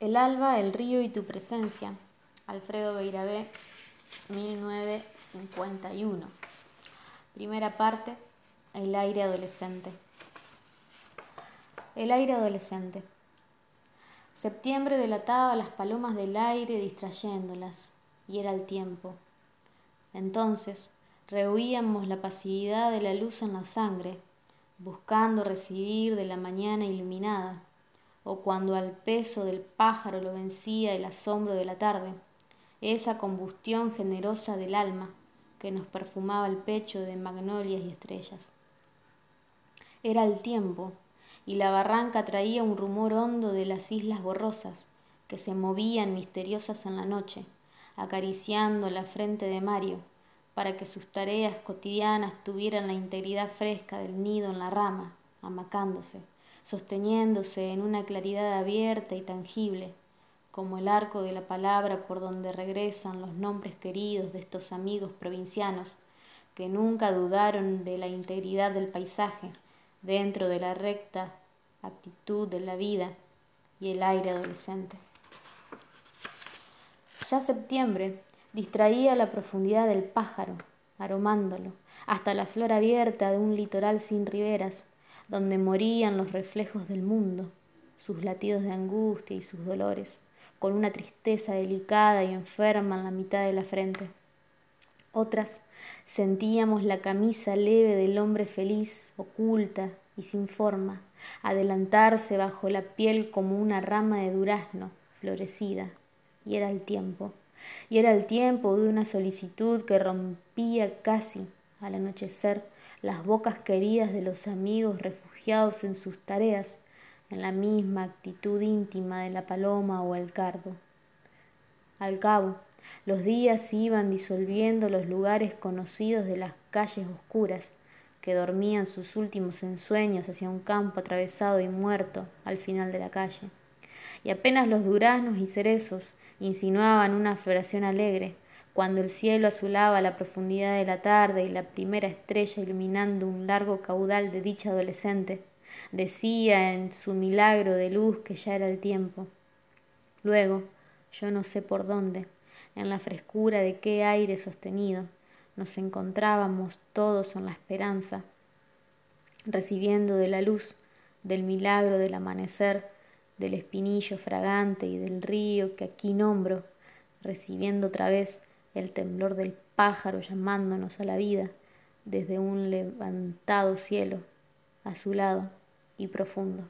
El alba, el río y tu presencia. Alfredo Beirabé, 1951. Primera parte, el aire adolescente. El aire adolescente. Septiembre delataba las palomas del aire distrayéndolas, y era el tiempo. Entonces, rehuíamos la pasividad de la luz en la sangre, buscando recibir de la mañana iluminada o cuando al peso del pájaro lo vencía el asombro de la tarde, esa combustión generosa del alma que nos perfumaba el pecho de magnolias y estrellas. Era el tiempo, y la barranca traía un rumor hondo de las islas borrosas que se movían misteriosas en la noche, acariciando la frente de Mario, para que sus tareas cotidianas tuvieran la integridad fresca del nido en la rama, amacándose, sosteniéndose en una claridad abierta y tangible, como el arco de la palabra por donde regresan los nombres queridos de estos amigos provincianos, que nunca dudaron de la integridad del paisaje, dentro de la recta actitud de la vida y el aire adolescente. Ya septiembre distraía la profundidad del pájaro, aromándolo, hasta la flor abierta de un litoral sin riberas, donde morían los reflejos del mundo, sus latidos de angustia y sus dolores, con una tristeza delicada y enferma en la mitad de la frente. Otras sentíamos la camisa leve del hombre feliz, oculta y sin forma, adelantarse bajo la piel como una rama de durazno florecida, y era el tiempo, y era el tiempo de una solicitud que rompía casi al anochecer las bocas queridas de los amigos refugiados en sus tareas, en la misma actitud íntima de la paloma o el cardo. Al cabo, los días iban disolviendo los lugares conocidos de las calles oscuras, que dormían sus últimos ensueños hacia un campo atravesado y muerto al final de la calle. Y apenas los duraznos y cerezos insinuaban una floración alegre, cuando el cielo azulaba la profundidad de la tarde y la primera estrella iluminando un largo caudal de dicha adolescente, decía en su milagro de luz que ya era el tiempo. Luego, yo no sé por dónde, en la frescura de qué aire sostenido, nos encontrábamos todos en la esperanza, recibiendo de la luz, del milagro del amanecer, del espinillo fragante y del río que aquí nombro, recibiendo otra vez el temblor del pájaro llamándonos a la vida desde un levantado cielo, azulado y profundo.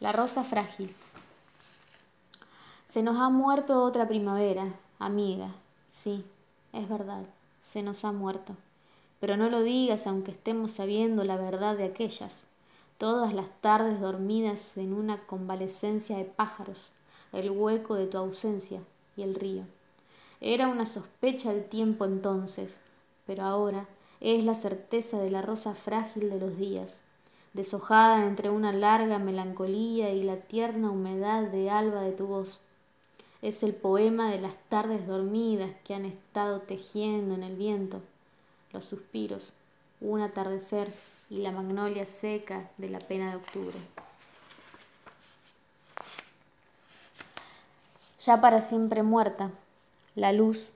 La rosa frágil. Se nos ha muerto otra primavera, amiga. Sí, es verdad, se nos ha muerto. Pero no lo digas aunque estemos sabiendo la verdad de aquellas, todas las tardes dormidas en una convalescencia de pájaros, el hueco de tu ausencia, y el río. Era una sospecha el tiempo entonces, pero ahora es la certeza de la rosa frágil de los días, deshojada entre una larga melancolía y la tierna humedad de alba de tu voz. Es el poema de las tardes dormidas que han estado tejiendo en el viento, los suspiros, un atardecer y la magnolia seca de la pena de octubre. Ya para siempre muerta, la luz,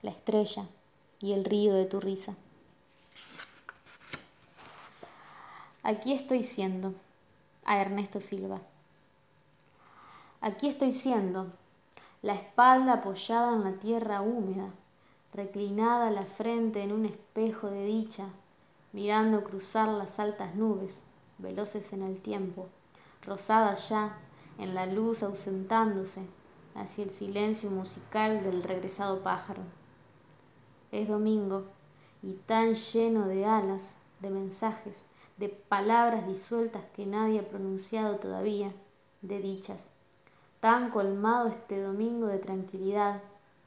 la estrella y el río de tu risa. Aquí estoy siendo, a Ernesto Silva. Aquí estoy siendo, la espalda apoyada en la tierra húmeda, reclinada la frente en un espejo de dicha, mirando cruzar las altas nubes, veloces en el tiempo, rosadas ya, en la luz ausentándose, hacia el silencio musical del regresado pájaro. Es domingo y tan lleno de alas, de mensajes, de palabras disueltas que nadie ha pronunciado todavía, de dichas. Tan colmado este domingo de tranquilidad,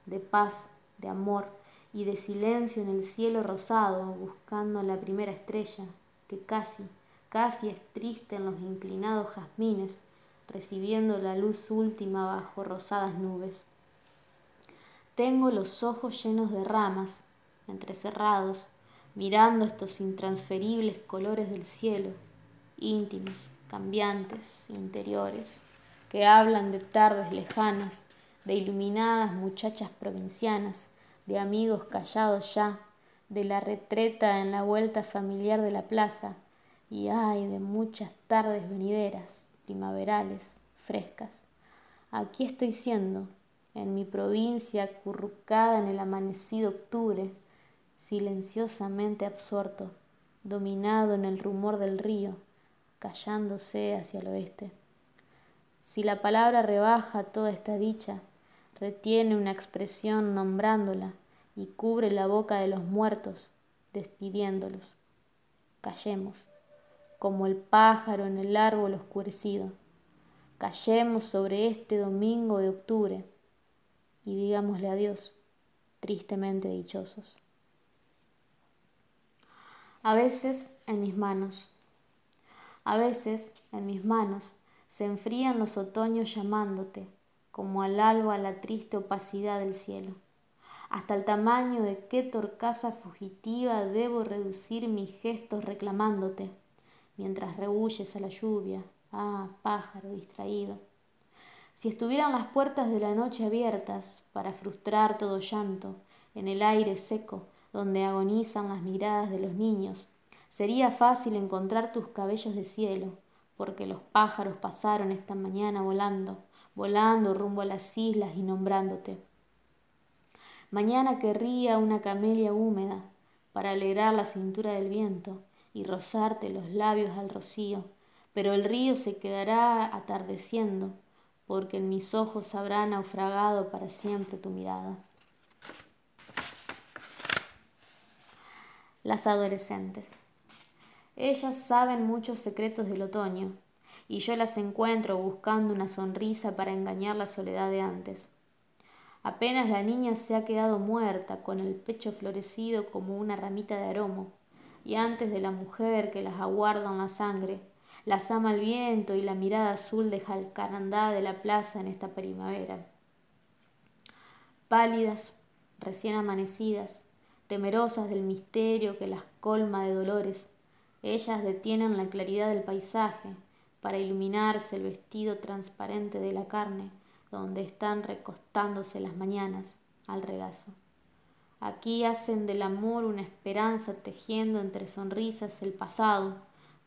de paz, de amor y de silencio en el cielo rosado, buscando la primera estrella, que casi, casi es triste en los inclinados jazmines, recibiendo la luz última bajo rosadas nubes. Tengo los ojos llenos de ramas, entrecerrados, mirando estos intransferibles colores del cielo, íntimos, cambiantes, interiores, que hablan de tardes lejanas, de iluminadas muchachas provincianas, de amigos callados ya, de la retreta en la vuelta familiar de la plaza, y ay de muchas tardes venideras, primaverales, frescas. Aquí estoy siendo, en mi provincia acurrucada en el amanecido octubre, silenciosamente absorto, dominado en el rumor del río, callándose hacia el oeste. Si la palabra rebaja toda esta dicha, retiene una expresión nombrándola y cubre la boca de los muertos, despidiéndolos. Callemos, como el pájaro en el árbol oscurecido. Callemos sobre este domingo de octubre y digámosle adiós, tristemente dichosos a veces en mis manos. A veces en mis manos se enfrían los otoños llamándote, como al alba la triste opacidad del cielo. Hasta el tamaño de qué torcaza fugitiva debo reducir mis gestos reclamándote, mientras rehuyes a la lluvia, ah, pájaro distraído. Si estuvieran las puertas de la noche abiertas para frustrar todo llanto, en el aire seco, donde agonizan las miradas de los niños, sería fácil encontrar tus cabellos de cielo, porque los pájaros pasaron esta mañana volando, volando rumbo a las islas y nombrándote. Mañana querría una camelia húmeda para alegrar la cintura del viento y rozarte los labios al rocío, pero el río se quedará atardeciendo, porque en mis ojos habrá naufragado para siempre tu mirada. las adolescentes. Ellas saben muchos secretos del otoño, y yo las encuentro buscando una sonrisa para engañar la soledad de antes. Apenas la niña se ha quedado muerta, con el pecho florecido como una ramita de aromo, y antes de la mujer que las aguarda en la sangre, las ama el viento y la mirada azul de jalcarandá de la plaza en esta primavera. Pálidas, recién amanecidas, temerosas del misterio que las colma de dolores, ellas detienen la claridad del paisaje para iluminarse el vestido transparente de la carne donde están recostándose las mañanas al regazo. Aquí hacen del amor una esperanza tejiendo entre sonrisas el pasado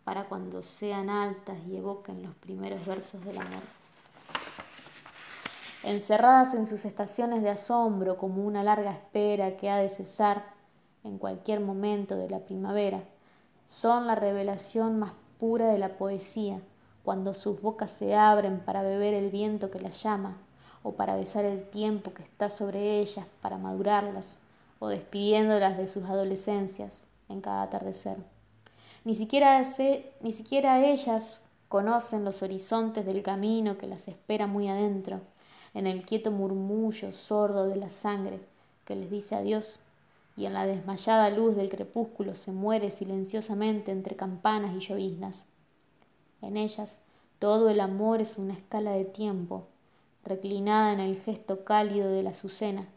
para cuando sean altas y evoquen los primeros versos del amor. Encerradas en sus estaciones de asombro como una larga espera que ha de cesar en cualquier momento de la primavera, son la revelación más pura de la poesía, cuando sus bocas se abren para beber el viento que las llama, o para besar el tiempo que está sobre ellas para madurarlas, o despidiéndolas de sus adolescencias en cada atardecer. Ni siquiera, ni siquiera ellas conocen los horizontes del camino que las espera muy adentro, en el quieto murmullo sordo de la sangre que les dice adiós y en la desmayada luz del crepúsculo se muere silenciosamente entre campanas y lloviznas. En ellas todo el amor es una escala de tiempo, reclinada en el gesto cálido de la azucena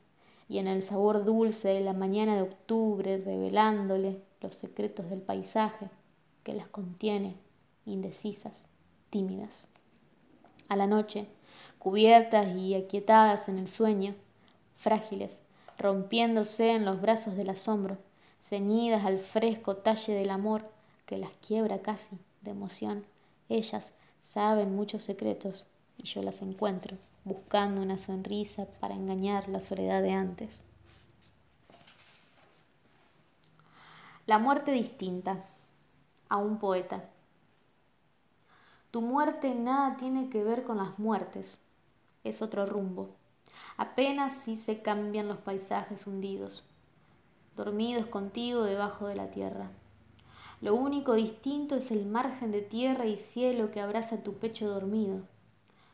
y en el sabor dulce de la mañana de octubre revelándole los secretos del paisaje que las contiene, indecisas, tímidas. A la noche, cubiertas y aquietadas en el sueño, frágiles, rompiéndose en los brazos del asombro, ceñidas al fresco talle del amor que las quiebra casi de emoción. Ellas saben muchos secretos y yo las encuentro buscando una sonrisa para engañar la soledad de antes. La muerte distinta a un poeta. Tu muerte nada tiene que ver con las muertes, es otro rumbo. Apenas si se cambian los paisajes hundidos, dormidos contigo debajo de la tierra. Lo único distinto es el margen de tierra y cielo que abraza tu pecho dormido,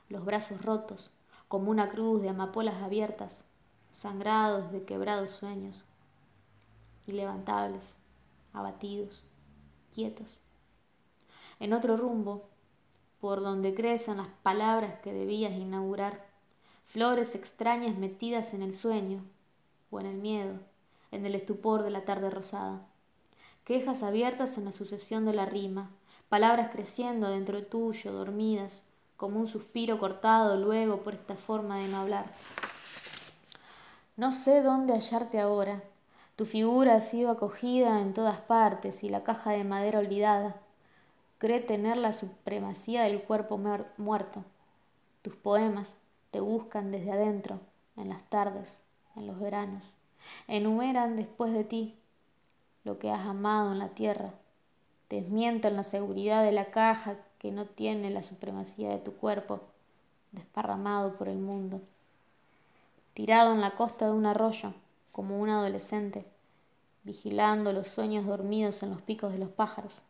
los brazos rotos, como una cruz de amapolas abiertas, sangrados de quebrados sueños, ilevantables, abatidos, quietos. En otro rumbo, por donde crecen las palabras que debías inaugurar, flores extrañas metidas en el sueño o en el miedo, en el estupor de la tarde rosada, quejas abiertas en la sucesión de la rima, palabras creciendo dentro tuyo, dormidas, como un suspiro cortado luego por esta forma de no hablar. No sé dónde hallarte ahora. Tu figura ha sido acogida en todas partes y la caja de madera olvidada cree tener la supremacía del cuerpo muerto. Tus poemas te buscan desde adentro, en las tardes, en los veranos. Enumeran después de ti lo que has amado en la tierra. Desmienten la seguridad de la caja que no tiene la supremacía de tu cuerpo, desparramado por el mundo. Tirado en la costa de un arroyo, como un adolescente, vigilando los sueños dormidos en los picos de los pájaros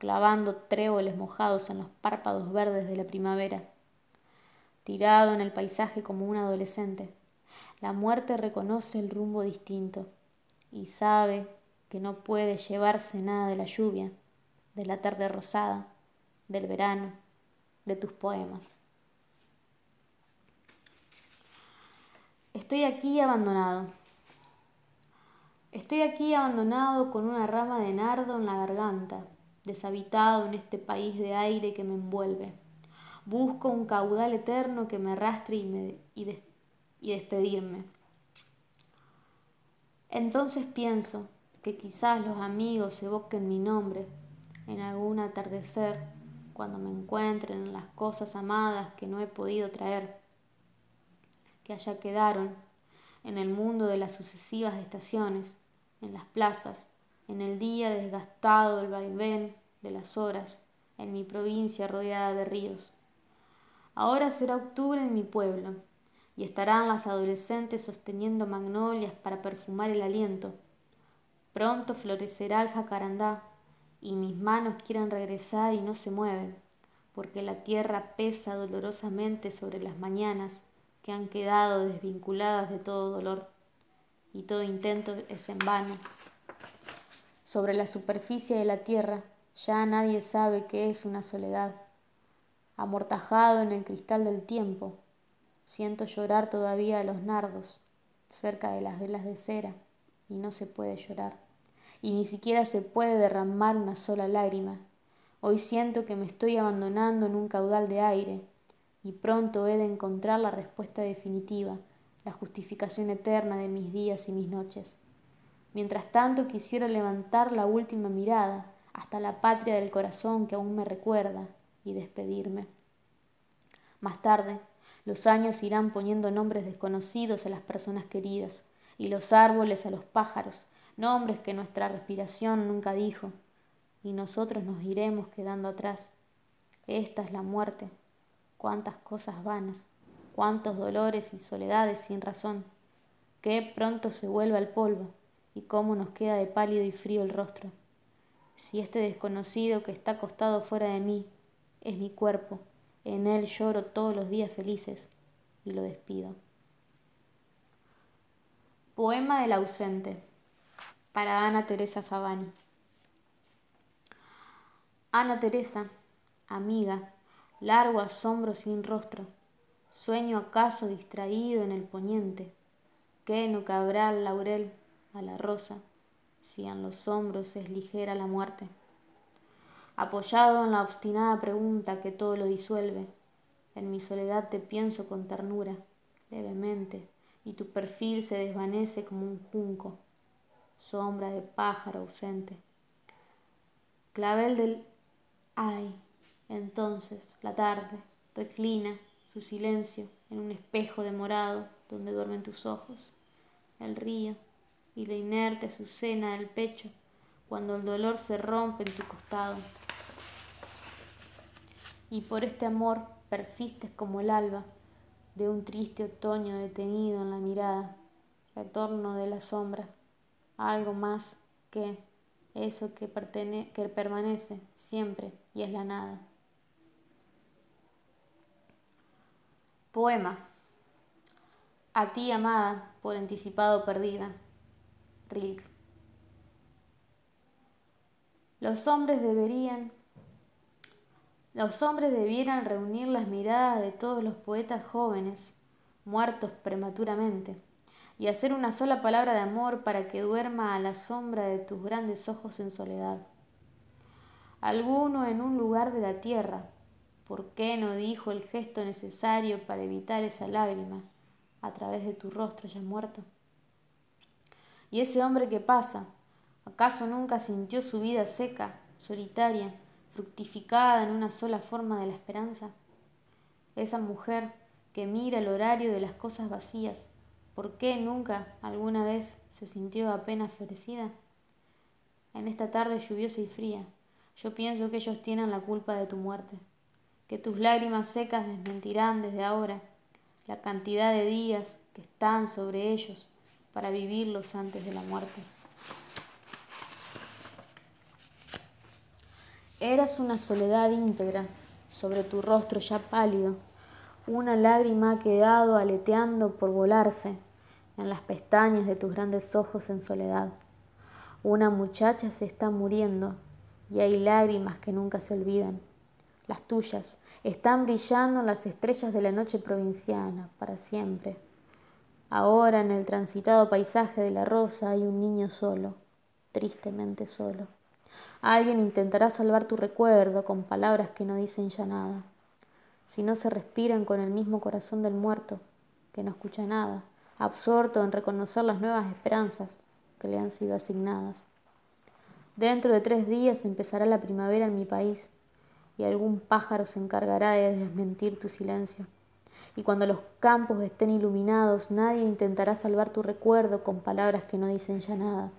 clavando tréboles mojados en los párpados verdes de la primavera. Tirado en el paisaje como un adolescente, la muerte reconoce el rumbo distinto y sabe que no puede llevarse nada de la lluvia, de la tarde rosada, del verano, de tus poemas. Estoy aquí abandonado. Estoy aquí abandonado con una rama de nardo en la garganta, deshabitado en este país de aire que me envuelve. Busco un caudal eterno que me arrastre y, y despedirme. Entonces pienso que quizás los amigos evoquen mi nombre en algún atardecer cuando me encuentren en las cosas amadas que no he podido traer, que allá quedaron en el mundo de las sucesivas estaciones, en las plazas, en el día desgastado del vaivén de las horas, en mi provincia rodeada de ríos. Ahora será octubre en mi pueblo, y estarán las adolescentes sosteniendo magnolias para perfumar el aliento. Pronto florecerá el jacarandá, y mis manos quieren regresar y no se mueven, porque la tierra pesa dolorosamente sobre las mañanas que han quedado desvinculadas de todo dolor, y todo intento es en vano. Sobre la superficie de la tierra ya nadie sabe qué es una soledad. Amortajado en el cristal del tiempo, siento llorar todavía a los nardos cerca de las velas de cera y no se puede llorar. Y ni siquiera se puede derramar una sola lágrima. Hoy siento que me estoy abandonando en un caudal de aire y pronto he de encontrar la respuesta definitiva, la justificación eterna de mis días y mis noches. Mientras tanto quisiera levantar la última mirada hasta la patria del corazón que aún me recuerda y despedirme. Más tarde, los años irán poniendo nombres desconocidos a las personas queridas y los árboles a los pájaros, nombres que nuestra respiración nunca dijo, y nosotros nos iremos quedando atrás. Esta es la muerte. Cuántas cosas vanas, cuántos dolores y soledades sin razón. Qué pronto se vuelve al polvo y cómo nos queda de pálido y frío el rostro. Si este desconocido que está acostado fuera de mí es mi cuerpo, en él lloro todos los días felices y lo despido. Poema del ausente para Ana Teresa Favani. Ana Teresa, amiga, largo asombro sin rostro, sueño acaso distraído en el poniente, que no cabrá al laurel a la rosa, si en los hombros es ligera la muerte. Apoyado en la obstinada pregunta que todo lo disuelve, en mi soledad te pienso con ternura, levemente, y tu perfil se desvanece como un junco, sombra de pájaro ausente. Clavel del ay, entonces la tarde reclina su silencio en un espejo de morado donde duermen tus ojos, el río y la inerte azucena del pecho cuando el dolor se rompe en tu costado. Y por este amor persistes como el alba de un triste otoño detenido en la mirada, retorno de la sombra, algo más que eso que, que permanece siempre y es la nada. Poema. A ti, amada, por anticipado perdida. Los hombres deberían los hombres debieran reunir las miradas de todos los poetas jóvenes, muertos prematuramente, y hacer una sola palabra de amor para que duerma a la sombra de tus grandes ojos en soledad. alguno en un lugar de la tierra. ¿Por qué no dijo el gesto necesario para evitar esa lágrima a través de tu rostro ya muerto? Y ese hombre que pasa, ¿acaso nunca sintió su vida seca, solitaria, fructificada en una sola forma de la esperanza? Esa mujer que mira el horario de las cosas vacías, ¿por qué nunca alguna vez se sintió apenas florecida? En esta tarde lluviosa y fría, yo pienso que ellos tienen la culpa de tu muerte, que tus lágrimas secas desmentirán desde ahora la cantidad de días que están sobre ellos para vivirlos antes de la muerte. Eras una soledad íntegra sobre tu rostro ya pálido, una lágrima ha quedado aleteando por volarse en las pestañas de tus grandes ojos en soledad. Una muchacha se está muriendo y hay lágrimas que nunca se olvidan. Las tuyas están brillando en las estrellas de la noche provinciana para siempre. Ahora en el transitado paisaje de la rosa hay un niño solo, tristemente solo. Alguien intentará salvar tu recuerdo con palabras que no dicen ya nada. Si no se respiran con el mismo corazón del muerto, que no escucha nada, absorto en reconocer las nuevas esperanzas que le han sido asignadas. Dentro de tres días empezará la primavera en mi país y algún pájaro se encargará de desmentir tu silencio. Y cuando los campos estén iluminados, nadie intentará salvar tu recuerdo con palabras que no dicen ya nada.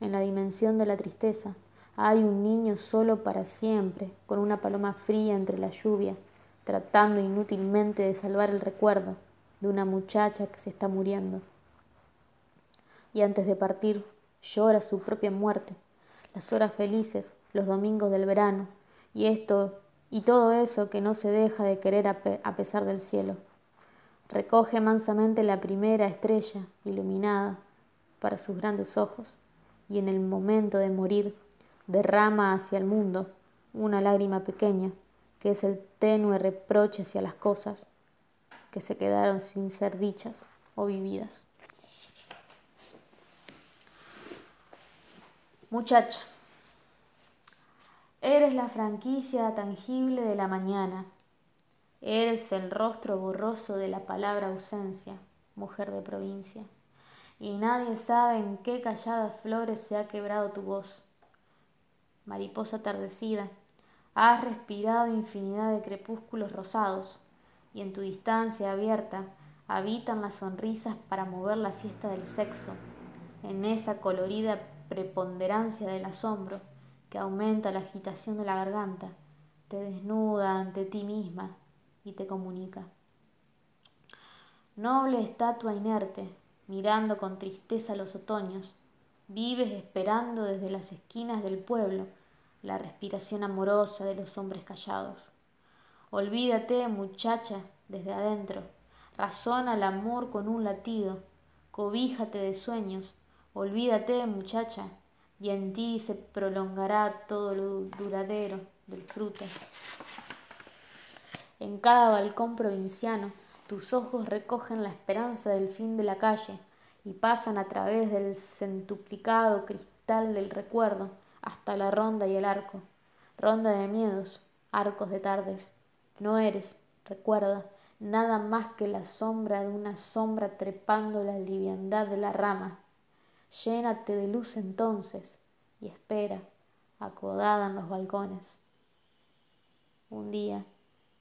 En la dimensión de la tristeza hay un niño solo para siempre, con una paloma fría entre la lluvia, tratando inútilmente de salvar el recuerdo de una muchacha que se está muriendo. Y antes de partir, llora su propia muerte, las horas felices, los domingos del verano, y esto y todo eso que no se deja de querer a, pesar del cielo. Recoge mansamente la primera estrella iluminada para sus grandes ojos y en el momento de morir derrama hacia el mundo una lágrima pequeña que es el tenue reproche hacia las cosas que se quedaron sin ser dichas o vividas. Muchacha, Eres la franquicia tangible de la mañana. Eres el rostro borroso de la palabra ausencia, mujer de provincia. Y nadie sabe en qué calladas flores se ha quebrado tu voz. Mariposa atardecida, has respirado infinidad de crepúsculos rosados, y en tu distancia abierta habitan las sonrisas para mover la fiesta del sexo, en esa colorida preponderancia del asombro que aumenta la agitación de la garganta, te desnuda ante ti misma y te comunica. Noble estatua inerte, mirando con tristeza los otoños, vives esperando desde las esquinas del pueblo la respiración amorosa de los hombres callados. Olvídate, muchacha, desde adentro, razona el amor con un latido, cobíjate de sueños, olvídate, muchacha, y en ti se prolongará todo lo duradero del fruto. En cada balcón provinciano tus ojos recogen la esperanza del fin de la calle y pasan a través del centuplicado cristal del recuerdo hasta la ronda y el arco, ronda de miedos, arcos de tardes. No eres, recuerda, nada más que la sombra de una sombra trepando la liviandad de la rama Llénate de luz entonces y espera, acodada en los balcones. Un día,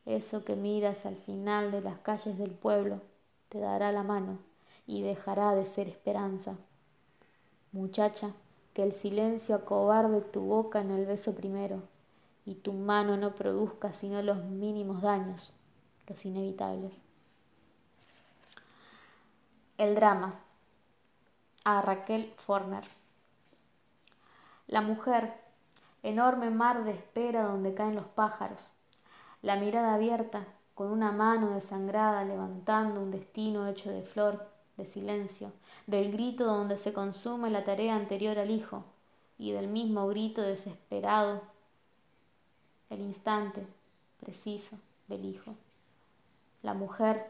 eso que miras al final de las calles del pueblo te dará la mano y dejará de ser esperanza. Muchacha, que el silencio acobarde tu boca en el beso primero y tu mano no produzca sino los mínimos daños, los inevitables. El drama a Raquel Forner. La mujer, enorme mar de espera donde caen los pájaros, la mirada abierta, con una mano desangrada levantando un destino hecho de flor, de silencio, del grito donde se consume la tarea anterior al hijo, y del mismo grito desesperado, el instante preciso del hijo. La mujer,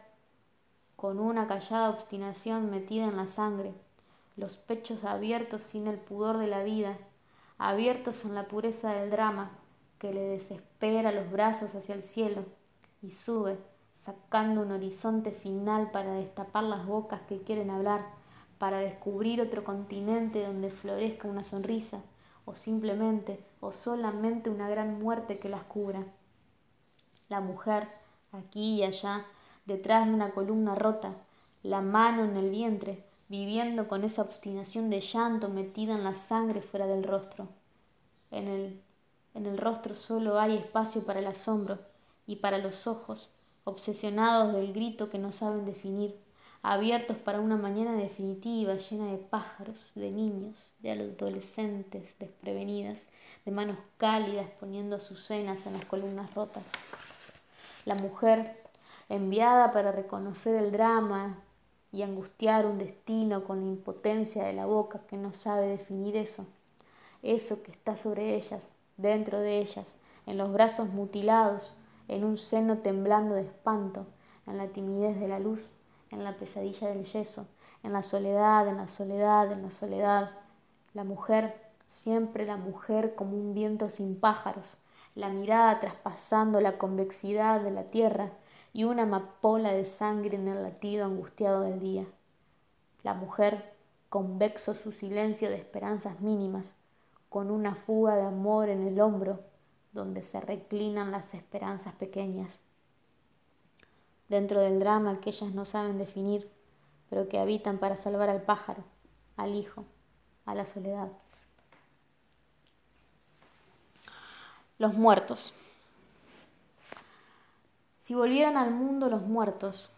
con una callada obstinación metida en la sangre, los pechos abiertos sin el pudor de la vida, abiertos en la pureza del drama que le desespera los brazos hacia el cielo y sube, sacando un horizonte final para destapar las bocas que quieren hablar, para descubrir otro continente donde florezca una sonrisa, o simplemente o solamente una gran muerte que las cubra. La mujer, aquí y allá, detrás de una columna rota, la mano en el vientre, viviendo con esa obstinación de llanto metida en la sangre fuera del rostro. En el, en el rostro solo hay espacio para el asombro y para los ojos, obsesionados del grito que no saben definir, abiertos para una mañana definitiva llena de pájaros, de niños, de adolescentes desprevenidas, de manos cálidas poniendo sus cenas en las columnas rotas. La mujer, enviada para reconocer el drama y angustiar un destino con la impotencia de la boca que no sabe definir eso, eso que está sobre ellas, dentro de ellas, en los brazos mutilados, en un seno temblando de espanto, en la timidez de la luz, en la pesadilla del yeso, en la soledad, en la soledad, en la soledad. La mujer, siempre la mujer como un viento sin pájaros, la mirada traspasando la convexidad de la tierra y una amapola de sangre en el latido angustiado del día. La mujer, convexo su silencio de esperanzas mínimas, con una fuga de amor en el hombro donde se reclinan las esperanzas pequeñas dentro del drama que ellas no saben definir, pero que habitan para salvar al pájaro, al hijo, a la soledad. Los muertos. Si volvieran al mundo los muertos,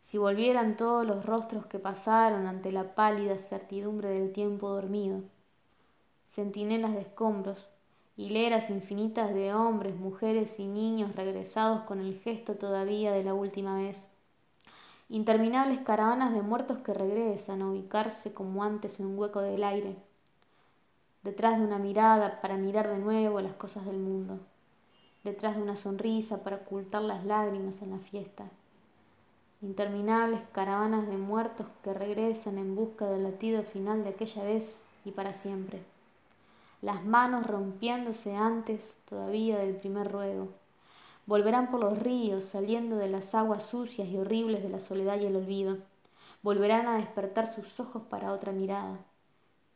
si volvieran todos los rostros que pasaron ante la pálida certidumbre del tiempo dormido, centinelas de escombros, hileras infinitas de hombres, mujeres y niños regresados con el gesto todavía de la última vez. Interminables caravanas de muertos que regresan a ubicarse como antes en un hueco del aire, detrás de una mirada para mirar de nuevo las cosas del mundo, detrás de una sonrisa para ocultar las lágrimas en la fiesta. Interminables caravanas de muertos que regresan en busca del latido final de aquella vez y para siempre las manos rompiéndose antes todavía del primer ruego. Volverán por los ríos, saliendo de las aguas sucias y horribles de la soledad y el olvido. Volverán a despertar sus ojos para otra mirada.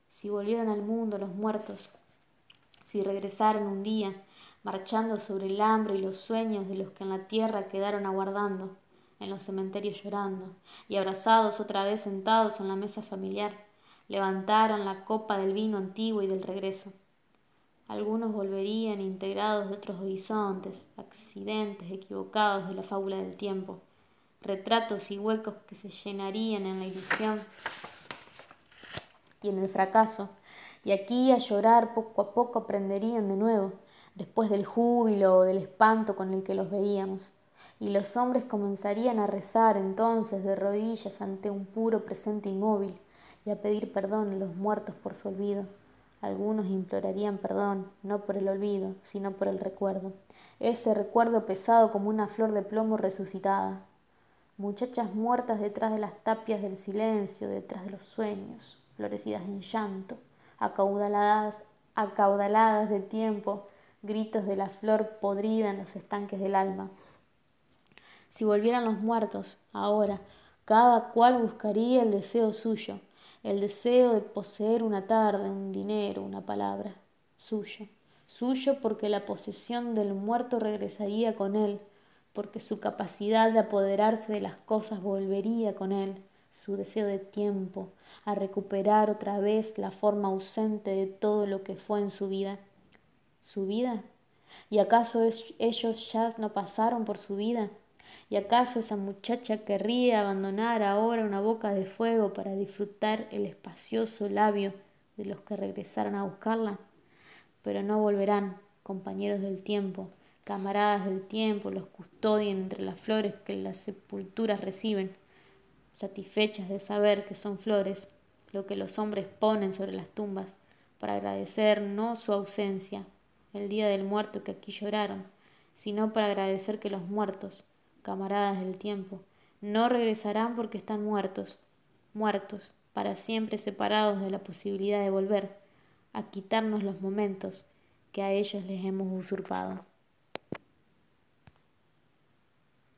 Si volvieran al mundo los muertos, si regresaran un día, marchando sobre el hambre y los sueños de los que en la tierra quedaron aguardando, en los cementerios llorando, y abrazados otra vez sentados en la mesa familiar, levantaron la copa del vino antiguo y del regreso. Algunos volverían integrados de otros horizontes, accidentes equivocados de la fábula del tiempo, retratos y huecos que se llenarían en la ilusión y en el fracaso, y aquí a llorar poco a poco aprenderían de nuevo, después del júbilo o del espanto con el que los veíamos, y los hombres comenzarían a rezar entonces de rodillas ante un puro presente inmóvil, y a pedir perdón a los muertos por su olvido. Algunos implorarían perdón, no por el olvido, sino por el recuerdo, ese recuerdo pesado como una flor de plomo resucitada. Muchachas muertas detrás de las tapias del silencio, detrás de los sueños, florecidas en llanto, acaudaladas, acaudaladas de tiempo, gritos de la flor podrida en los estanques del alma. Si volvieran los muertos, ahora, cada cual buscaría el deseo suyo, el deseo de poseer una tarde, un dinero, una palabra, suyo, suyo porque la posesión del muerto regresaría con él, porque su capacidad de apoderarse de las cosas volvería con él, su deseo de tiempo, a recuperar otra vez la forma ausente de todo lo que fue en su vida. ¿Su vida? ¿Y acaso ellos ya no pasaron por su vida? ¿Y acaso esa muchacha querría abandonar ahora una boca de fuego para disfrutar el espacioso labio de los que regresaron a buscarla? Pero no volverán, compañeros del tiempo, camaradas del tiempo, los custodian entre las flores que las sepulturas reciben, satisfechas de saber que son flores, lo que los hombres ponen sobre las tumbas, para agradecer no su ausencia, el día del muerto que aquí lloraron, sino para agradecer que los muertos, camaradas del tiempo, no regresarán porque están muertos, muertos, para siempre separados de la posibilidad de volver, a quitarnos los momentos que a ellos les hemos usurpado.